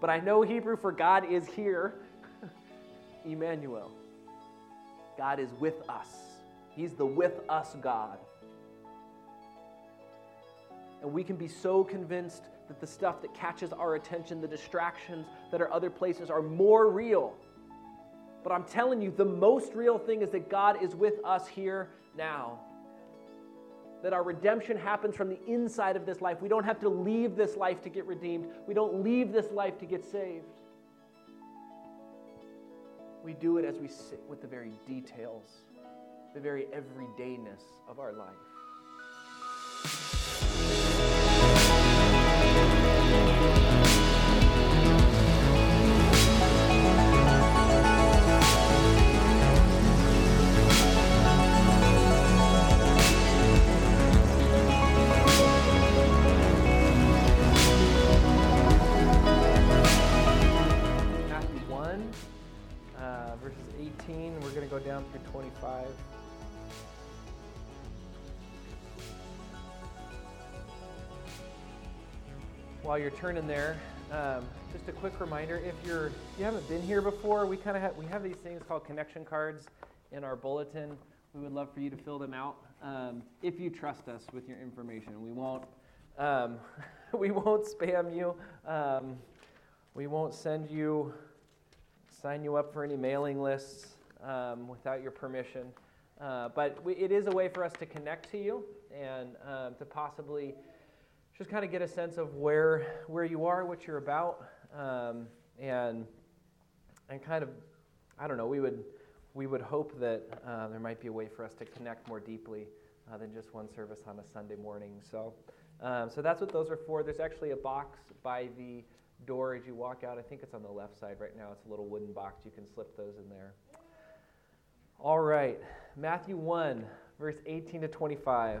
but I know Hebrew for God is here. Emmanuel. God is with us. He's the with us God. And we can be so convinced that the stuff that catches our attention, the distractions that are other places, are more real. But I'm telling you, the most real thing is that God is with us here now. That our redemption happens from the inside of this life. We don't have to leave this life to get redeemed, we don't leave this life to get saved. We do it as we sit with the very details, the very everydayness of our life. While you're turning there, um, just a quick reminder: if you're if you haven't been here before, we kind of have we have these things called connection cards in our bulletin. We would love for you to fill them out um, if you trust us with your information. We won't um, we won't spam you. Um, we won't send you sign you up for any mailing lists um, without your permission. Uh, but we, it is a way for us to connect to you and um, to possibly just kind of get a sense of where where you are, what you're about, um, and and kind of I don't know. We would we would hope that uh, there might be a way for us to connect more deeply uh, than just one service on a Sunday morning. So um, so that's what those are for. There's actually a box by the door as you walk out. I think it's on the left side right now. It's a little wooden box. You can slip those in there. All right, Matthew 1, verse 18 to 25.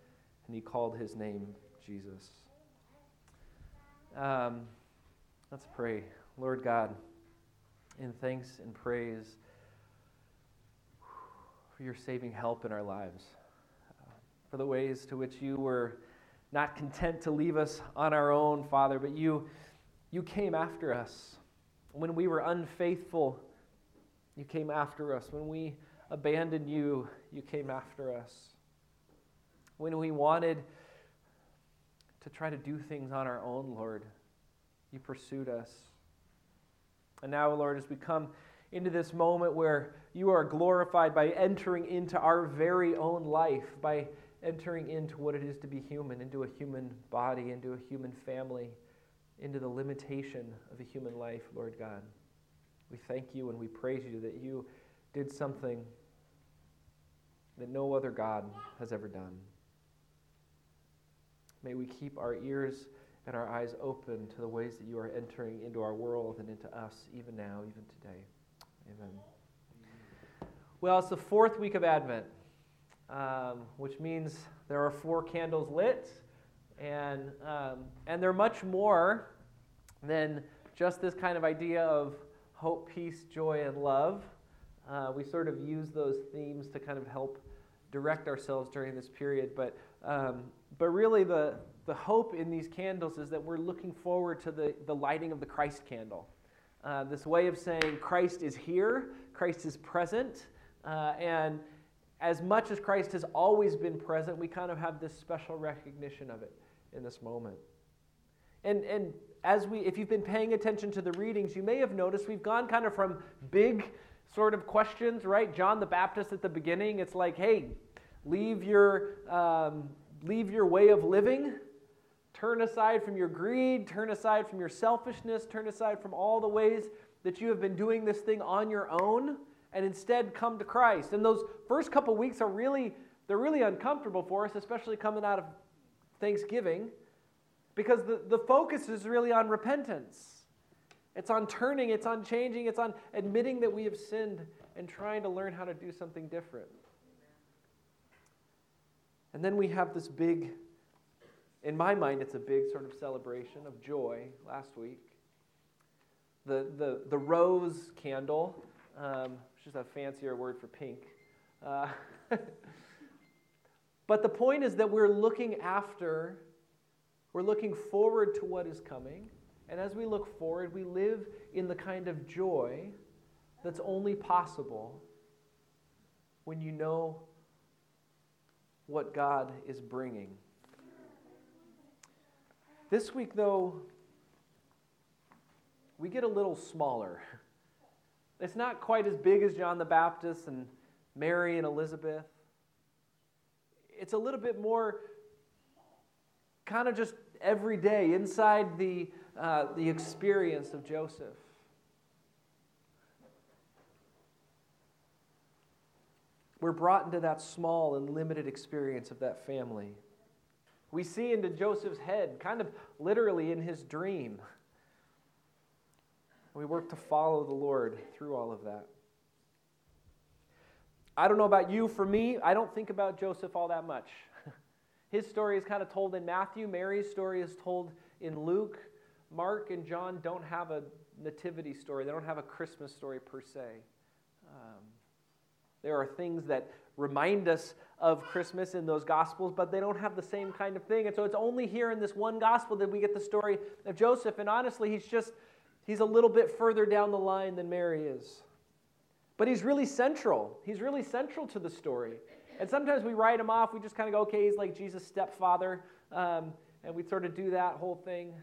and he called his name Jesus. Um, let's pray. Lord God, in thanks and praise for your saving help in our lives, uh, for the ways to which you were not content to leave us on our own, Father, but you, you came after us. When we were unfaithful, you came after us. When we abandoned you, you came after us. When we wanted to try to do things on our own, Lord, you pursued us. And now, Lord, as we come into this moment where you are glorified by entering into our very own life, by entering into what it is to be human, into a human body, into a human family, into the limitation of a human life, Lord God. We thank you and we praise you that you did something that no other God has ever done. May we keep our ears and our eyes open to the ways that you are entering into our world and into us, even now, even today. Amen. Well, it's the fourth week of Advent, um, which means there are four candles lit, and, um, and they're much more than just this kind of idea of hope, peace, joy, and love. Uh, we sort of use those themes to kind of help direct ourselves during this period. But, um, but really, the, the hope in these candles is that we're looking forward to the, the lighting of the Christ candle. Uh, this way of saying Christ is here, Christ is present, uh, and as much as Christ has always been present, we kind of have this special recognition of it in this moment. And, and as we, if you've been paying attention to the readings, you may have noticed we've gone kind of from big sort of questions, right? John the Baptist at the beginning, it's like, hey, leave your, um, leave your way of living, turn aside from your greed, turn aside from your selfishness, turn aside from all the ways that you have been doing this thing on your own, and instead come to Christ. And those first couple weeks are really, they're really uncomfortable for us, especially coming out of Thanksgiving because the, the focus is really on repentance. It's on turning, it's on changing, it's on admitting that we have sinned and trying to learn how to do something different. And then we have this big, in my mind, it's a big sort of celebration of joy last week. The, the, the rose candle, um, which is a fancier word for pink. Uh, but the point is that we're looking after we're looking forward to what is coming. And as we look forward, we live in the kind of joy that's only possible when you know what God is bringing. This week, though, we get a little smaller. It's not quite as big as John the Baptist and Mary and Elizabeth. It's a little bit more kind of just every day inside the, uh, the experience of Joseph. We're brought into that small and limited experience of that family. We see into Joseph's head, kind of literally in his dream. We work to follow the Lord through all of that. I don't know about you, for me, I don't think about Joseph all that much. His story is kind of told in Matthew, Mary's story is told in Luke. Mark and John don't have a nativity story, they don't have a Christmas story per se. There are things that remind us of Christmas in those Gospels, but they don't have the same kind of thing. And so it's only here in this one Gospel that we get the story of Joseph. And honestly, he's just, he's a little bit further down the line than Mary is. But he's really central. He's really central to the story. And sometimes we write him off. We just kind of go, okay, he's like Jesus' stepfather. Um, and we sort of do that whole thing.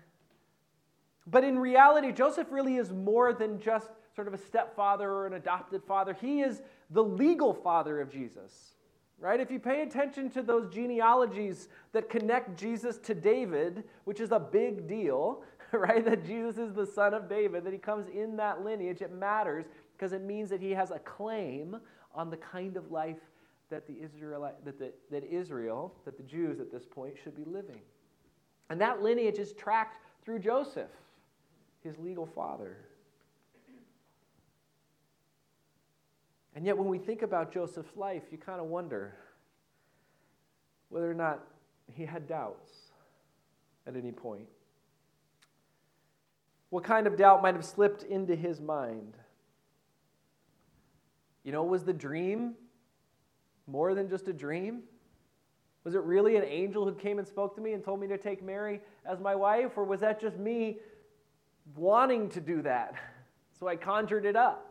But in reality, Joseph really is more than just sort of a stepfather or an adopted father. He is the legal father of Jesus, right? If you pay attention to those genealogies that connect Jesus to David, which is a big deal, right? That Jesus is the son of David, that he comes in that lineage, it matters because it means that he has a claim on the kind of life that the Israelite, that, the, that Israel, that the Jews at this point should be living. And that lineage is tracked through Joseph, his legal father. And yet, when we think about Joseph's life, you kind of wonder whether or not he had doubts at any point. What kind of doubt might have slipped into his mind? You know, was the dream more than just a dream? Was it really an angel who came and spoke to me and told me to take Mary as my wife? Or was that just me wanting to do that? So I conjured it up.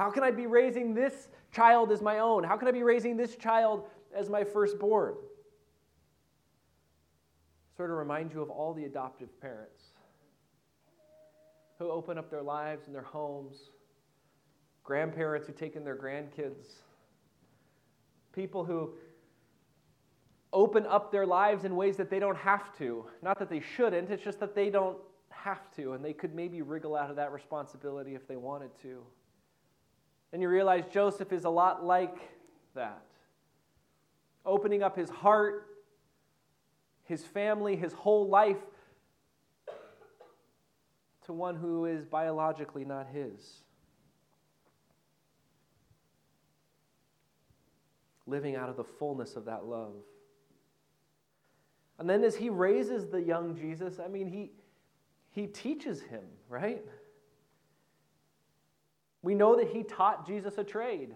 How can I be raising this child as my own? How can I be raising this child as my firstborn? Sort of remind you of all the adoptive parents who open up their lives and their homes, grandparents who take in their grandkids People who open up their lives in ways that they don't have to. Not that they shouldn't, it's just that they don't have to, and they could maybe wriggle out of that responsibility if they wanted to. And you realize Joseph is a lot like that. Opening up his heart, his family, his whole life to one who is biologically not his. living out of the fullness of that love. And then as he raises the young Jesus, I mean, he, he teaches him, right? We know that he taught Jesus a trade.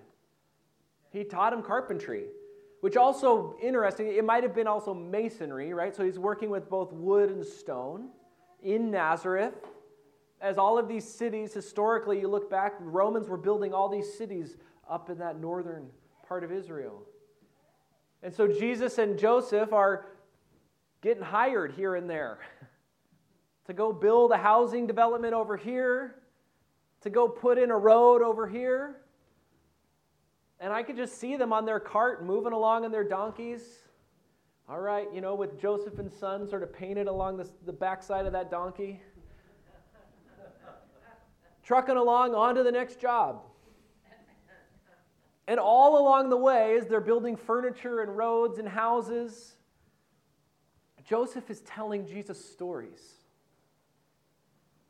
He taught him carpentry, which also interesting, it might have been also masonry, right? So he's working with both wood and stone in Nazareth. As all of these cities, historically, you look back, Romans were building all these cities up in that northern part of Israel. And so Jesus and Joseph are getting hired here and there to go build a housing development over here, to go put in a road over here. And I could just see them on their cart moving along on their donkeys. All right, you know, with Joseph and son sort of painted along the, the backside of that donkey. Trucking along on to the next job. And all along the way, as they're building furniture and roads and houses, Joseph is telling Jesus stories.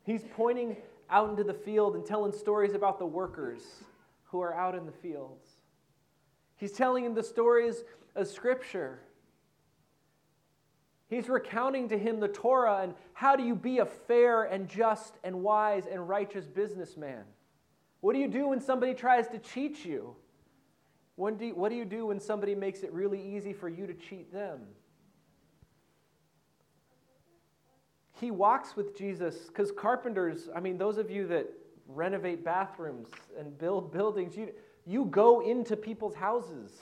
He's pointing out into the field and telling stories about the workers who are out in the fields. He's telling him the stories of Scripture. He's recounting to him the Torah and how do you be a fair and just and wise and righteous businessman? What do you do when somebody tries to cheat you? What do you, what do, you do when somebody makes it really easy for you to cheat them? He walks with Jesus because carpenters, I mean, those of you that renovate bathrooms and build buildings, you, you go into people's houses.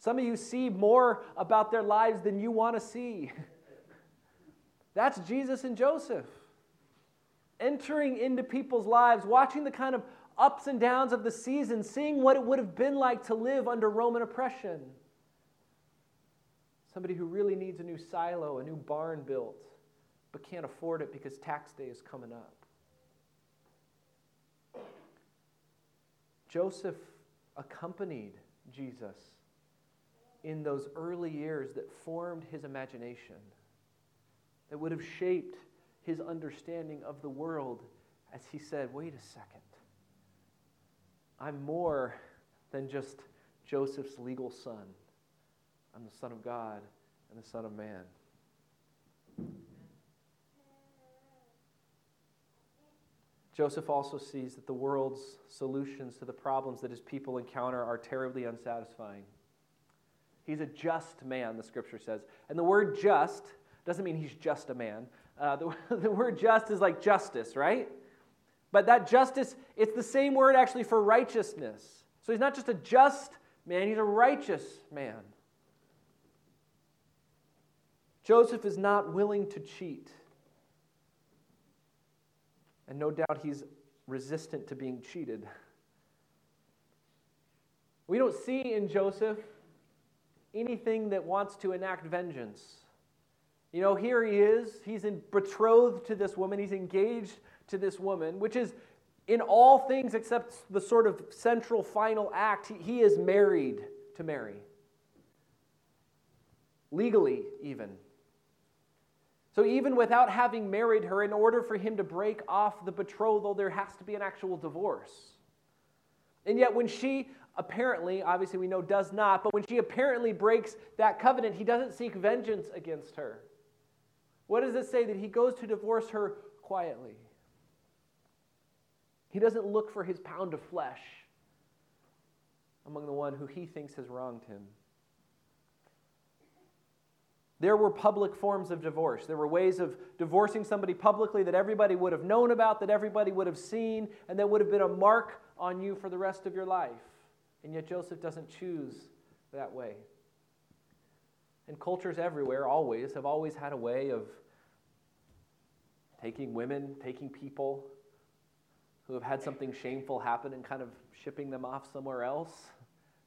Some of you see more about their lives than you want to see. That's Jesus and Joseph. Entering into people's lives, watching the kind of ups and downs of the season, seeing what it would have been like to live under Roman oppression. Somebody who really needs a new silo, a new barn built, but can't afford it because tax day is coming up. Joseph accompanied Jesus in those early years that formed his imagination, that would have shaped his understanding of the world as he said, wait a second. I'm more than just Joseph's legal son. I'm the Son of God and the Son of Man. Joseph also sees that the world's solutions to the problems that his people encounter are terribly unsatisfying. He's a just man, the scripture says. And the word just doesn't mean he's just a man. Uh, the, the word just is like justice, right? But that justice, it's the same word actually for righteousness. So he's not just a just man, he's a righteous man. Joseph is not willing to cheat. And no doubt he's resistant to being cheated. We don't see in Joseph anything that wants to enact vengeance. You know, here he is. He's in, betrothed to this woman. He's engaged to this woman, which is in all things except the sort of central final act, he, he is married to Mary. Legally, even. So, even without having married her, in order for him to break off the betrothal, there has to be an actual divorce. And yet, when she apparently, obviously we know does not, but when she apparently breaks that covenant, he doesn't seek vengeance against her. What does it say? That he goes to divorce her quietly. He doesn't look for his pound of flesh among the one who he thinks has wronged him. There were public forms of divorce. There were ways of divorcing somebody publicly that everybody would have known about, that everybody would have seen, and that would have been a mark on you for the rest of your life. And yet Joseph doesn't choose that way. And cultures everywhere, always, have always had a way of taking women, taking people, who have had something shameful happen and kind of shipping them off somewhere else.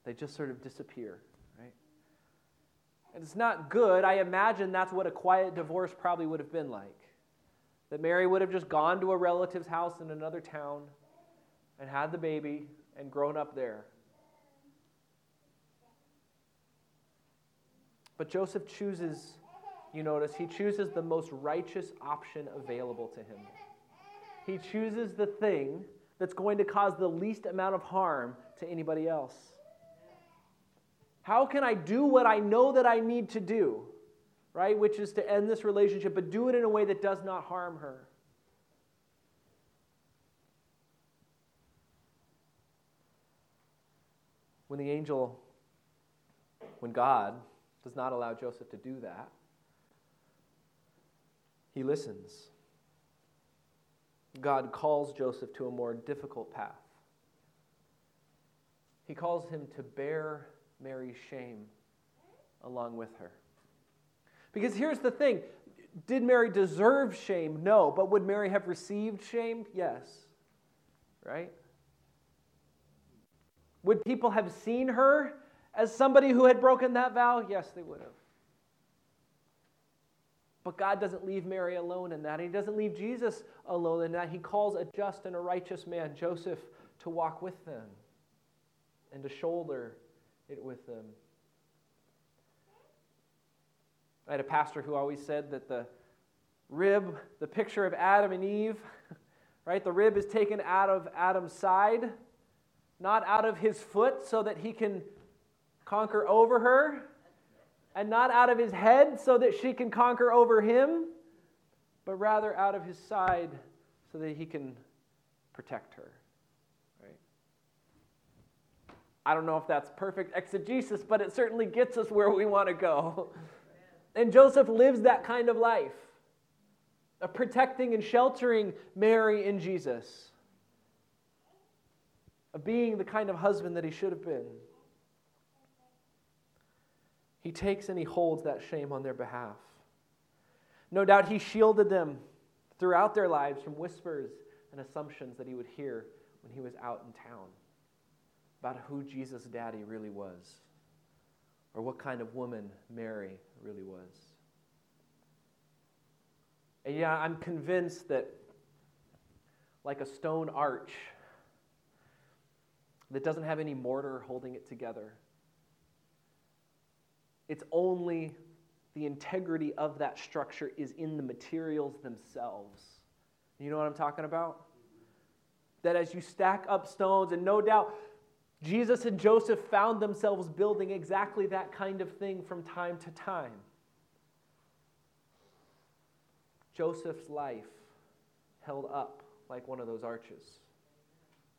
They just sort of disappear? And it's not good. I imagine that's what a quiet divorce probably would have been like. That Mary would have just gone to a relative's house in another town and had the baby and grown up there. But Joseph chooses, you notice, he chooses the most righteous option available to him. He chooses the thing that's going to cause the least amount of harm to anybody else. How can I do what I know that I need to do, right? Which is to end this relationship, but do it in a way that does not harm her. When the angel, when God does not allow Joseph to do that, he listens. God calls Joseph to a more difficult path. He calls him to bear Mary's shame along with her. Because here's the thing did Mary deserve shame? No. But would Mary have received shame? Yes. Right? Would people have seen her as somebody who had broken that vow? Yes, they would have. But God doesn't leave Mary alone in that. He doesn't leave Jesus alone in that. He calls a just and a righteous man, Joseph, to walk with them and to shoulder it with them. I had a pastor who always said that the rib, the picture of Adam and Eve, right? The rib is taken out of Adam's side, not out of his foot so that he can conquer over her, and not out of his head so that she can conquer over him, but rather out of his side so that he can protect her. Right? I don't know if that's perfect exegesis, but it certainly gets us where we want to go. And Joseph lives that kind of life of protecting and sheltering Mary and Jesus, of being the kind of husband that he should have been. He takes and he holds that shame on their behalf. No doubt he shielded them throughout their lives from whispers and assumptions that he would hear when he was out in town about who Jesus' daddy really was or what kind of woman Mary really was. And yeah, I'm convinced that, like a stone arch that doesn't have any mortar holding it together, it's only the integrity of that structure is in the materials themselves. You know what I'm talking about? That as you stack up stones, and no doubt Jesus and Joseph found themselves building exactly that kind of thing from time to time. Joseph's life held up like one of those arches.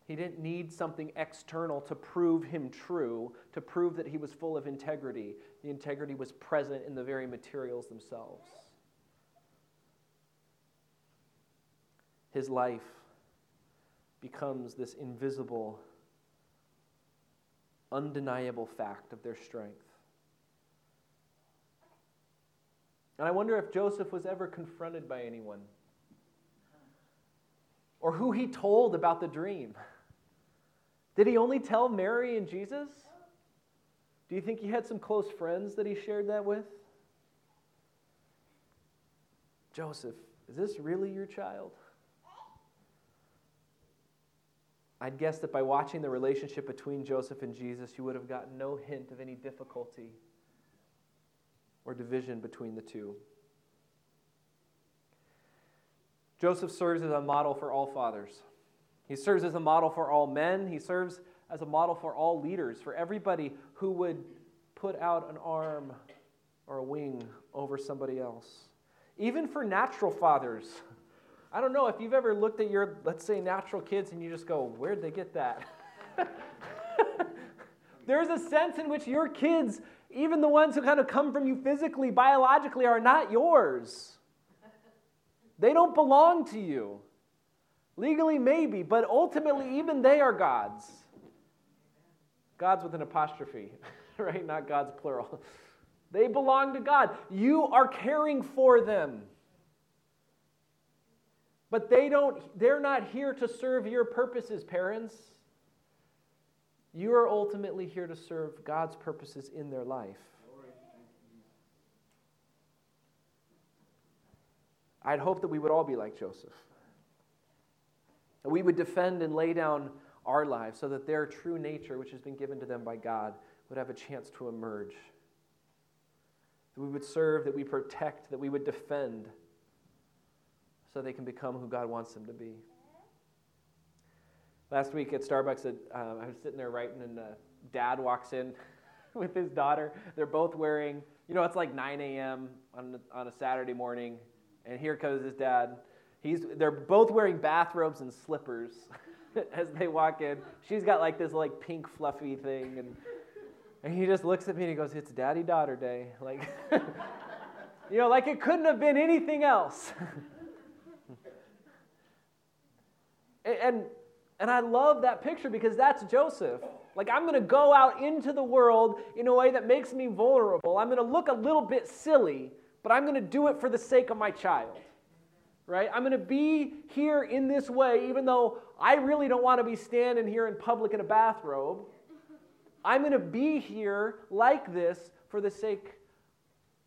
He didn't need something external to prove him true, to prove that he was full of integrity. The integrity was present in the very materials themselves. His life becomes this invisible undeniable fact of their strength. And I wonder if Joseph was ever confronted by anyone or who he told about the dream. Did he only tell Mary and Jesus? Do you think he had some close friends that he shared that with? Joseph, is this really your child? I'd guess that by watching the relationship between Joseph and Jesus, you would have gotten no hint of any difficulty or division between the two. Joseph serves as a model for all fathers. He serves as a model for all men. He serves as a model for all leaders, for everybody who would put out an arm or a wing over somebody else. Even for natural fathers I don't know if you've ever looked at your, let's say, natural kids and you just go, where'd they get that? There's a sense in which your kids, even the ones who kind of come from you physically, biologically, are not yours. They don't belong to you. Legally, maybe, but ultimately, even they are God's. God's with an apostrophe, right? Not God's plural. They belong to God. You are caring for them. But they don't, they're not here to serve your purposes, parents. You are ultimately here to serve God's purposes in their life. I'd hope that we would all be like Joseph. That we would defend and lay down our lives so that their true nature, which has been given to them by God, would have a chance to emerge. That we would serve, that we protect, that we would defend so they can become who God wants them to be. Last week at Starbucks, uh, I was sitting there writing, and uh, dad walks in with his daughter. They're both wearing, you know, it's like 9 a.m. On, on a Saturday morning, and here comes his dad. He's, they're both wearing bathrobes and slippers as they walk in. She's got like this like pink fluffy thing, and, and he just looks at me and he goes, "It's daddy daughter day," like, you know, like it couldn't have been anything else. And, and I love that picture because that's Joseph. Like, I'm going to go out into the world in a way that makes me vulnerable. I'm going to look a little bit silly, but I'm going to do it for the sake of my child. Right? I'm going to be here in this way, even though I really don't want to be standing here in public in a bathrobe. I'm going to be here like this for the sake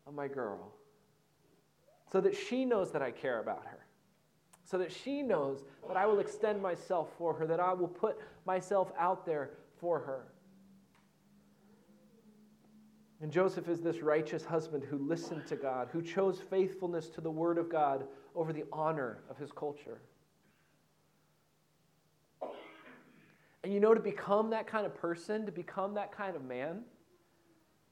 of my girl. So that she knows that I care about her. So that she knows that I will extend myself for her, that I will put myself out there for her. And Joseph is this righteous husband who listened to God, who chose faithfulness to the word of God over the honor of his culture. And you know, to become that kind of person, to become that kind of man,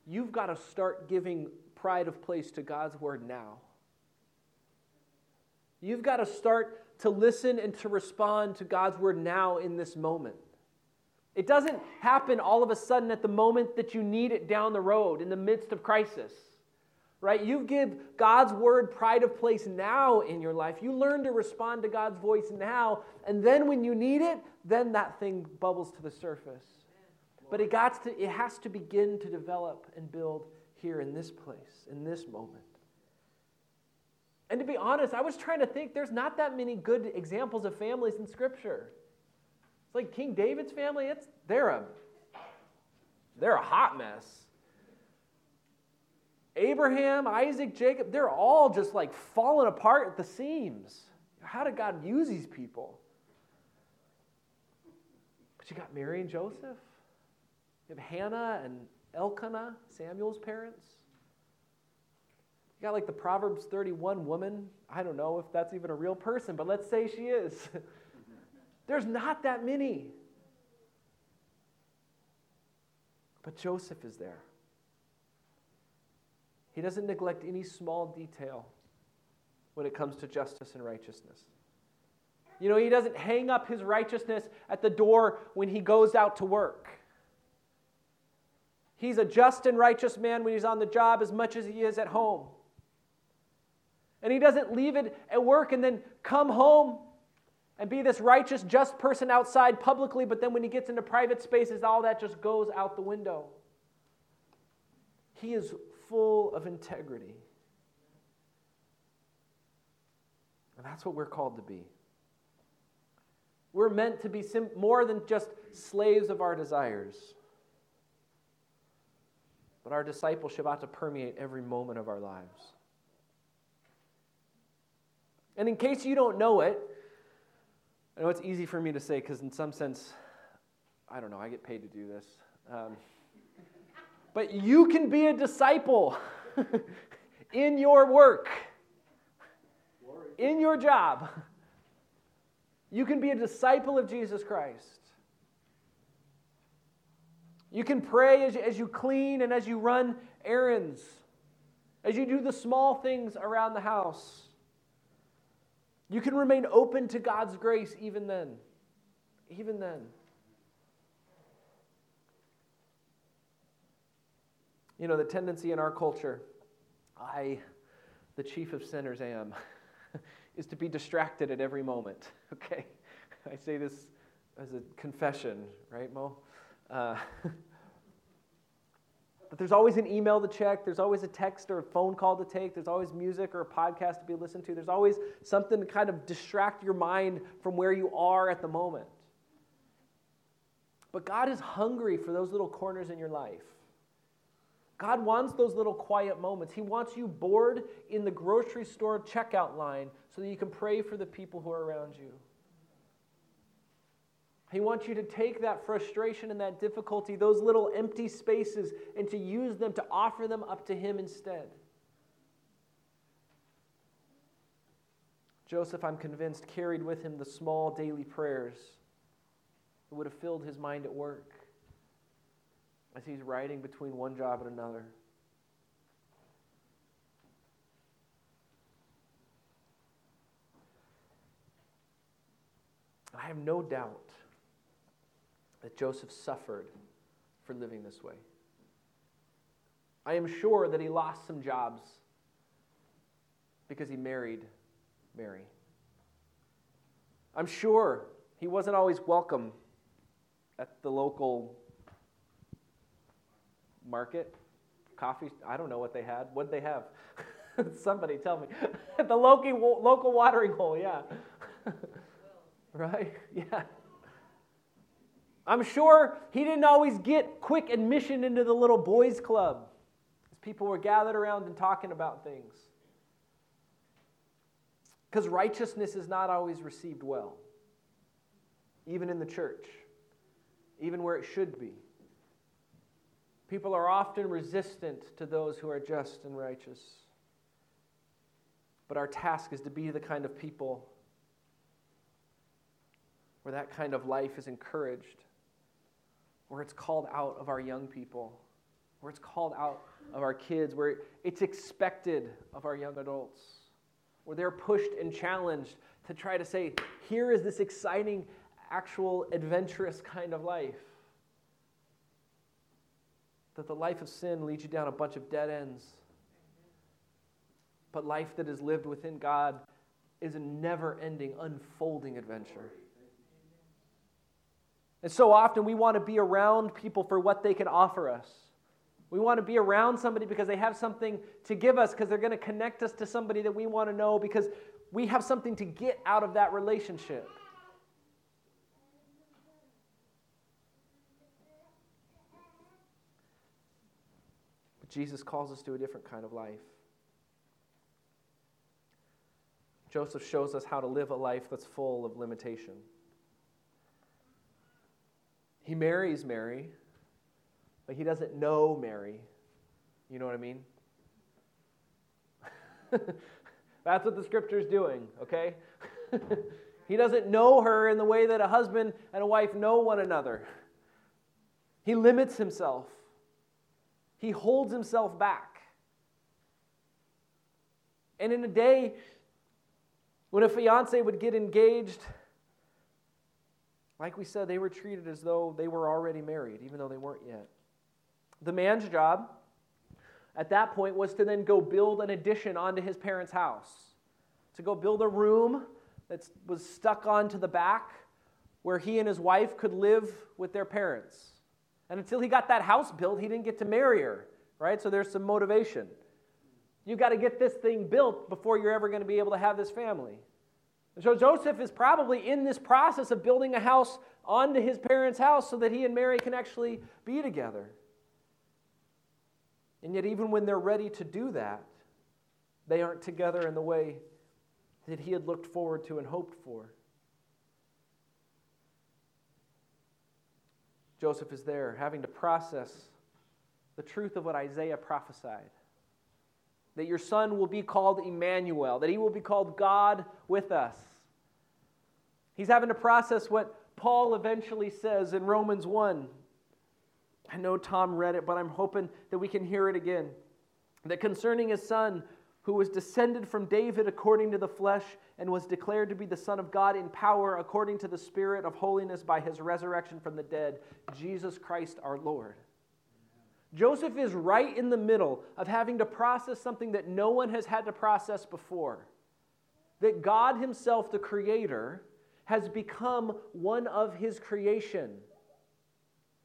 you've got to start giving pride of place to God's word now. You've got to start to listen and to respond to God's word now in this moment. It doesn't happen all of a sudden at the moment that you need it down the road in the midst of crisis. Right? You give God's word pride of place now in your life. You learn to respond to God's voice now, and then when you need it, then that thing bubbles to the surface. But it got to it has to begin to develop and build here in this place, in this moment. And to be honest, I was trying to think there's not that many good examples of families in scripture. It's like King David's family, it's they're a they're a hot mess. Abraham, Isaac, Jacob, they're all just like falling apart at the seams. How did God use these people? But you got Mary and Joseph. You have Hannah and Elkanah, Samuel's parents. You got like the Proverbs 31 woman. I don't know if that's even a real person, but let's say she is. There's not that many. But Joseph is there. He doesn't neglect any small detail when it comes to justice and righteousness. You know, he doesn't hang up his righteousness at the door when he goes out to work. He's a just and righteous man when he's on the job as much as he is at home. And he doesn't leave it at work and then come home and be this righteous, just person outside publicly, but then when he gets into private spaces, all that just goes out the window. He is full of integrity. And that's what we're called to be. We're meant to be sim- more than just slaves of our desires. But our discipleship ought to permeate every moment of our lives. And in case you don't know it, I know it's easy for me to say because, in some sense, I don't know, I get paid to do this. Um, but you can be a disciple in your work, in your job. You can be a disciple of Jesus Christ. You can pray as as you clean and as you run errands, as you do the small things around the house. You can remain open to God's grace even then. Even then. You know, the tendency in our culture, I, the chief of sinners, am, is to be distracted at every moment. Okay? I say this as a confession, right, Mo? Uh, But there's always an email to check, there's always a text or a phone call to take, there's always music or a podcast to be listened to, there's always something to kind of distract your mind from where you are at the moment. But God is hungry for those little corners in your life. God wants those little quiet moments. He wants you bored in the grocery store checkout line so that you can pray for the people who are around you. He wants you to take that frustration and that difficulty, those little empty spaces, and to use them to offer them up to Him instead. Joseph, I'm convinced, carried with him the small daily prayers that would have filled his mind at work as he's riding between one job and another. I have no doubt that Joseph suffered for living this way. I am sure that he lost some jobs because he married Mary. I'm sure he wasn't always welcome at the local market, coffee. I don't know what they had. What did they have? Somebody tell me. the local, local watering hole, yeah. right? Yeah. I'm sure he didn't always get quick admission into the little boys' club as people were gathered around and talking about things. Because righteousness is not always received well, even in the church, even where it should be. People are often resistant to those who are just and righteous. But our task is to be the kind of people where that kind of life is encouraged, where it's called out of our young people, where it's called out of our kids, where it's expected of our young adults, where they're pushed and challenged to try to say, here is this exciting, actual, adventurous kind of life that the life of sin leads you down a bunch of dead ends. But life that is lived within God is a never ending, unfolding adventure. And so often we want to be around people for what they can offer us. We want to be around somebody because they have something to give us, because they're going to connect us to somebody that we want to know, because we have something to get out of that relationship. Jesus calls us to a different kind of life. Joseph shows us how to live a life that's full of limitation. He marries Mary, but he doesn't know Mary. You know what I mean? That's what the scripture is doing, okay? he doesn't know her in the way that a husband and a wife know one another. He limits himself. He holds himself back. And in a day when a fiance would get engaged, like we said, they were treated as though they were already married, even though they weren't yet. The man's job at that point was to then go build an addition onto his parents' house, to go build a room that was stuck onto the back where he and his wife could live with their parents. And until he got that house built, he didn't get to marry her, right? So there's some motivation. You've got to get this thing built before you're ever going to be able to have this family. So Joseph is probably in this process of building a house onto his parents' house so that he and Mary can actually be together. And yet, even when they're ready to do that, they aren't together in the way that he had looked forward to and hoped for. Joseph is there having to process the truth of what Isaiah prophesied that your son will be called Emmanuel, that he will be called God with us. He's having to process what Paul eventually says in Romans 1. I know Tom read it, but I'm hoping that we can hear it again. That concerning his son, who was descended from David according to the flesh and was declared to be the Son of God in power according to the Spirit of holiness by his resurrection from the dead, Jesus Christ our Lord. Joseph is right in the middle of having to process something that no one has had to process before. That God Himself, the Creator, has become one of His creation.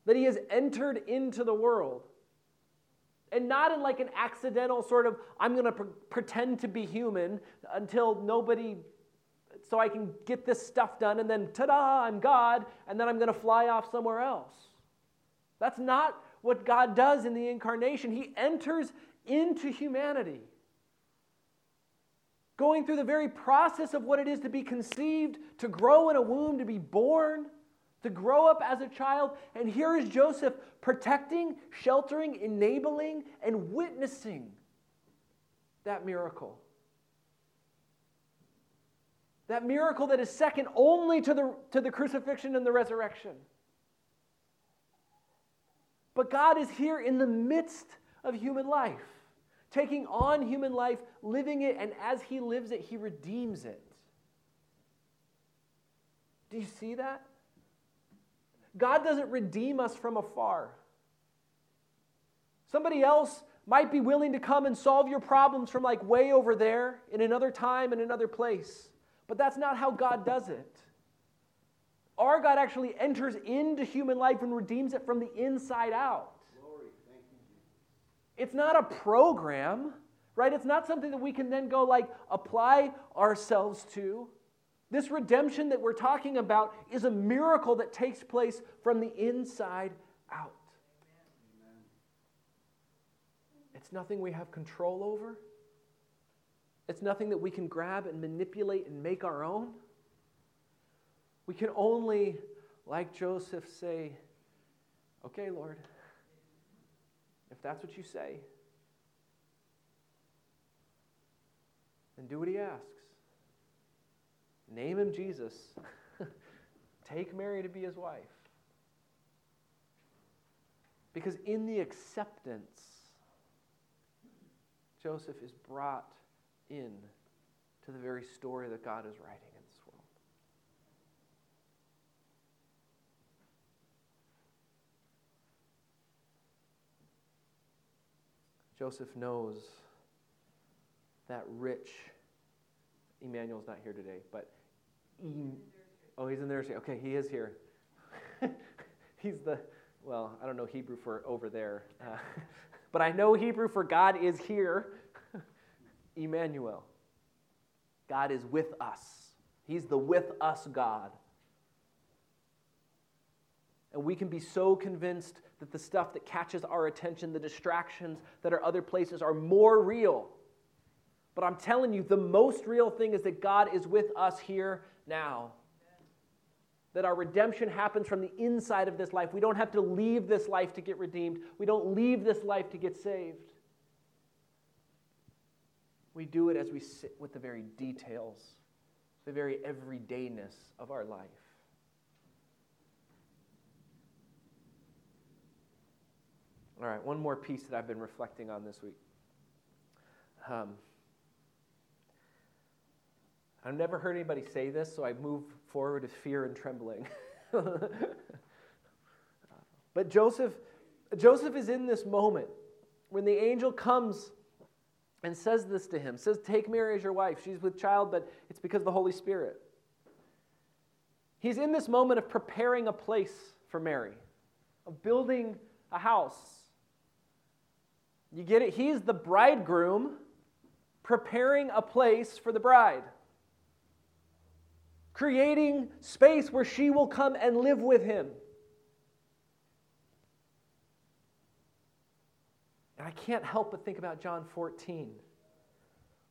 That He has entered into the world and not in like an accidental sort of i'm going to pre- pretend to be human until nobody so i can get this stuff done and then ta-da i'm god and then i'm going to fly off somewhere else that's not what god does in the incarnation he enters into humanity going through the very process of what it is to be conceived to grow in a womb to be born to grow up as a child. And here is Joseph protecting, sheltering, enabling, and witnessing that miracle. That miracle that is second only to the, to the crucifixion and the resurrection. But God is here in the midst of human life, taking on human life, living it, and as He lives it, He redeems it. Do you see that? God doesn't redeem us from afar. Somebody else might be willing to come and solve your problems from like way over there in another time in another place. But that's not how God does it. Our God actually enters into human life and redeems it from the inside out. It's not a program, right? It's not something that we can then go like apply ourselves to. This redemption that we're talking about is a miracle that takes place from the inside out. It's nothing we have control over. It's nothing that we can grab and manipulate and make our own. We can only, like Joseph, say, Okay, Lord, if that's what you say, then do what he asks. Name him Jesus. Take Mary to be his wife. Because in the acceptance, Joseph is brought in to the very story that God is writing in this world. Joseph knows that rich, Emmanuel's not here today, but oh, he's in there. Okay, he is here. he's the, well, I don't know Hebrew for over there, uh, but I know Hebrew for God is here. Emmanuel. God is with us. He's the with us God. And we can be so convinced that the stuff that catches our attention, the distractions that are other places, are more real. But I'm telling you, the most real thing is that God is with us here now. That our redemption happens from the inside of this life. We don't have to leave this life to get redeemed, we don't leave this life to get saved. We do it as we sit with the very details, the very everydayness of our life. All right, one more piece that I've been reflecting on this week. Um, I've never heard anybody say this, so I move forward with fear and trembling. but Joseph, Joseph is in this moment when the angel comes and says this to him says, Take Mary as your wife. She's with child, but it's because of the Holy Spirit. He's in this moment of preparing a place for Mary, of building a house. You get it? He's the bridegroom preparing a place for the bride, creating space where she will come and live with him. And I can't help but think about John 14,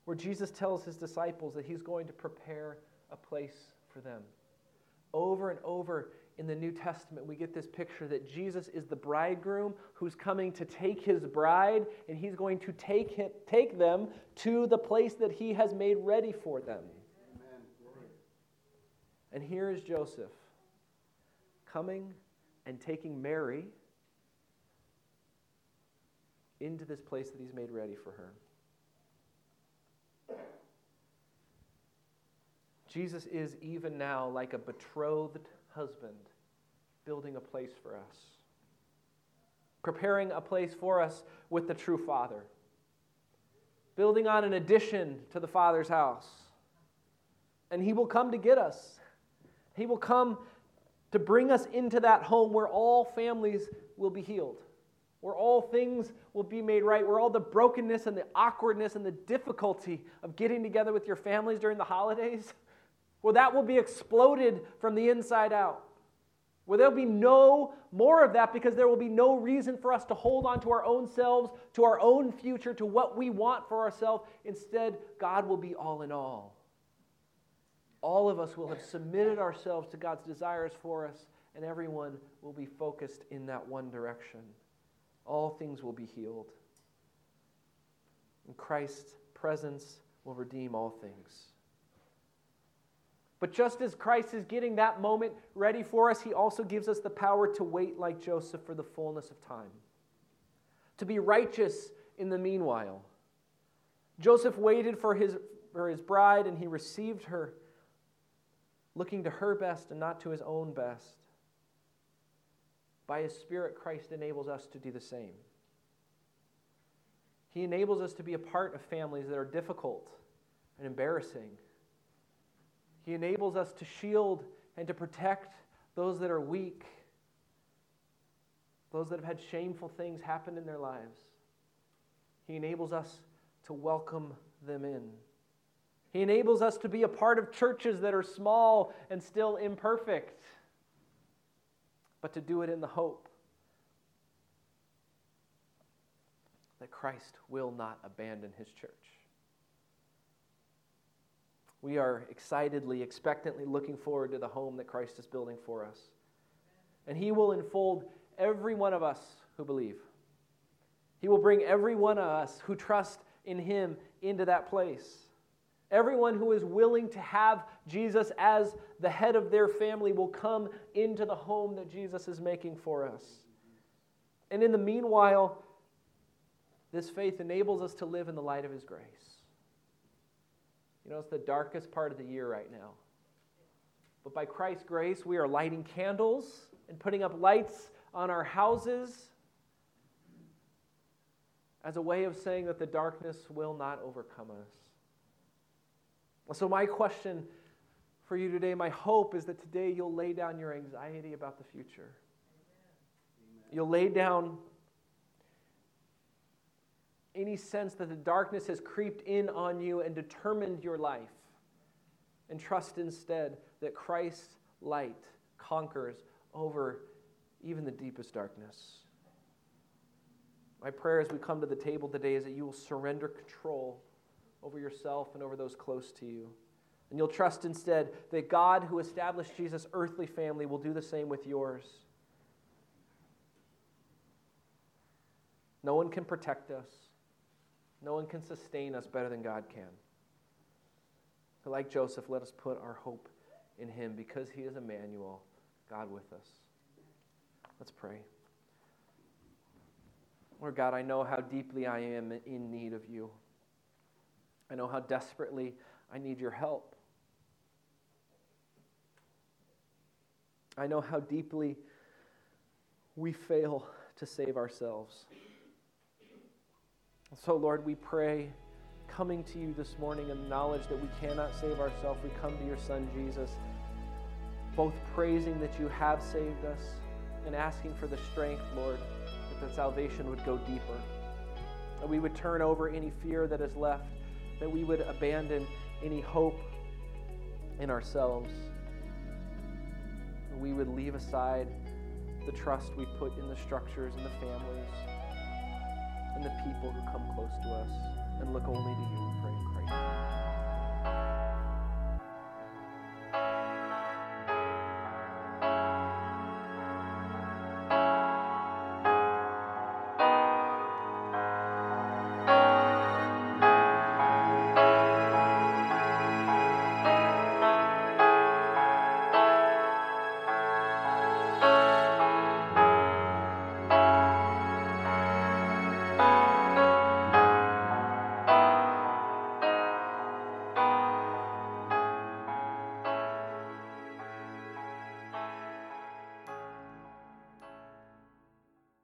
where Jesus tells his disciples that he's going to prepare a place for them. Over and over in the New Testament, we get this picture that Jesus is the bridegroom who's coming to take his bride, and he's going to take, him, take them to the place that he has made ready for them. Amen. And here is Joseph coming and taking Mary into this place that He's made ready for her. Jesus is even now like a betrothed husband building a place for us, preparing a place for us with the true Father, building on an addition to the Father's house. And He will come to get us. He will come to bring us into that home where all families will be healed where all things will be made right, where all the brokenness and the awkwardness and the difficulty of getting together with your families during the holidays, where that will be exploded from the inside out. Well, there'll be no more of that because there will be no reason for us to hold on to our own selves, to our own future, to what we want for ourselves. Instead, God will be all in all. All of us will have submitted ourselves to God's desires for us, and everyone will be focused in that one direction all things will be healed. And Christ's presence will redeem all things. But just as Christ is getting that moment ready for us, he also gives us the power to wait like Joseph for the fullness of time, to be righteous in the meanwhile. Joseph waited for his, for his bride and he received her, looking to her best and not to his own best. By His Spirit, Christ enables us to do the same. He enables us to be a part of families that are difficult and embarrassing. He enables us to shield and to protect those that are weak, those that have had shameful things happen in their lives. He enables us to welcome them in. He enables us to be a part of churches that are small and still imperfect, but to do it in the hope that Christ will not abandon his church. We are excitedly, expectantly looking forward to the home that Christ is building for us. And he will enfold every one of us who believe. He will bring every one of us who trust in him into that place. Everyone who is willing to have Jesus as the head of their family will come into the home that Jesus is making for us. And in the meanwhile, this faith enables us to live in the light of His grace. You know, it's the darkest part of the year right now. But by Christ's grace, we are lighting candles and putting up lights on our houses as a way of saying that the darkness will not overcome us. So, my question for you today, my hope is that today you'll lay down your anxiety about the future. You'll lay down any sense that the darkness has creeped in on you and determined your life. And trust instead that Christ's light conquers over even the deepest darkness. My prayer as we come to the table today is that you will surrender control over yourself and over those close to you. And you'll trust instead that God, who established Jesus' earthly family, will do the same with yours. No one can protect us. No one can sustain us better than God can. But like Joseph, let us put our hope in him because he is Emmanuel, God with us. Let's pray. Lord God, I know how deeply I am in need of you. I know how desperately I need your help. I know how deeply we fail to save ourselves. So, Lord, we pray, coming to you this morning in the knowledge that we cannot save ourselves, we come to your Son, Jesus, both praising that you have saved us and asking for the strength, Lord, that the salvation would go deeper. That we would turn over any fear that is left, that we would abandon any hope in ourselves. We would leave aside the trust we put in the structures and the families and the people who come close to us and look only to you, we pray in Christ.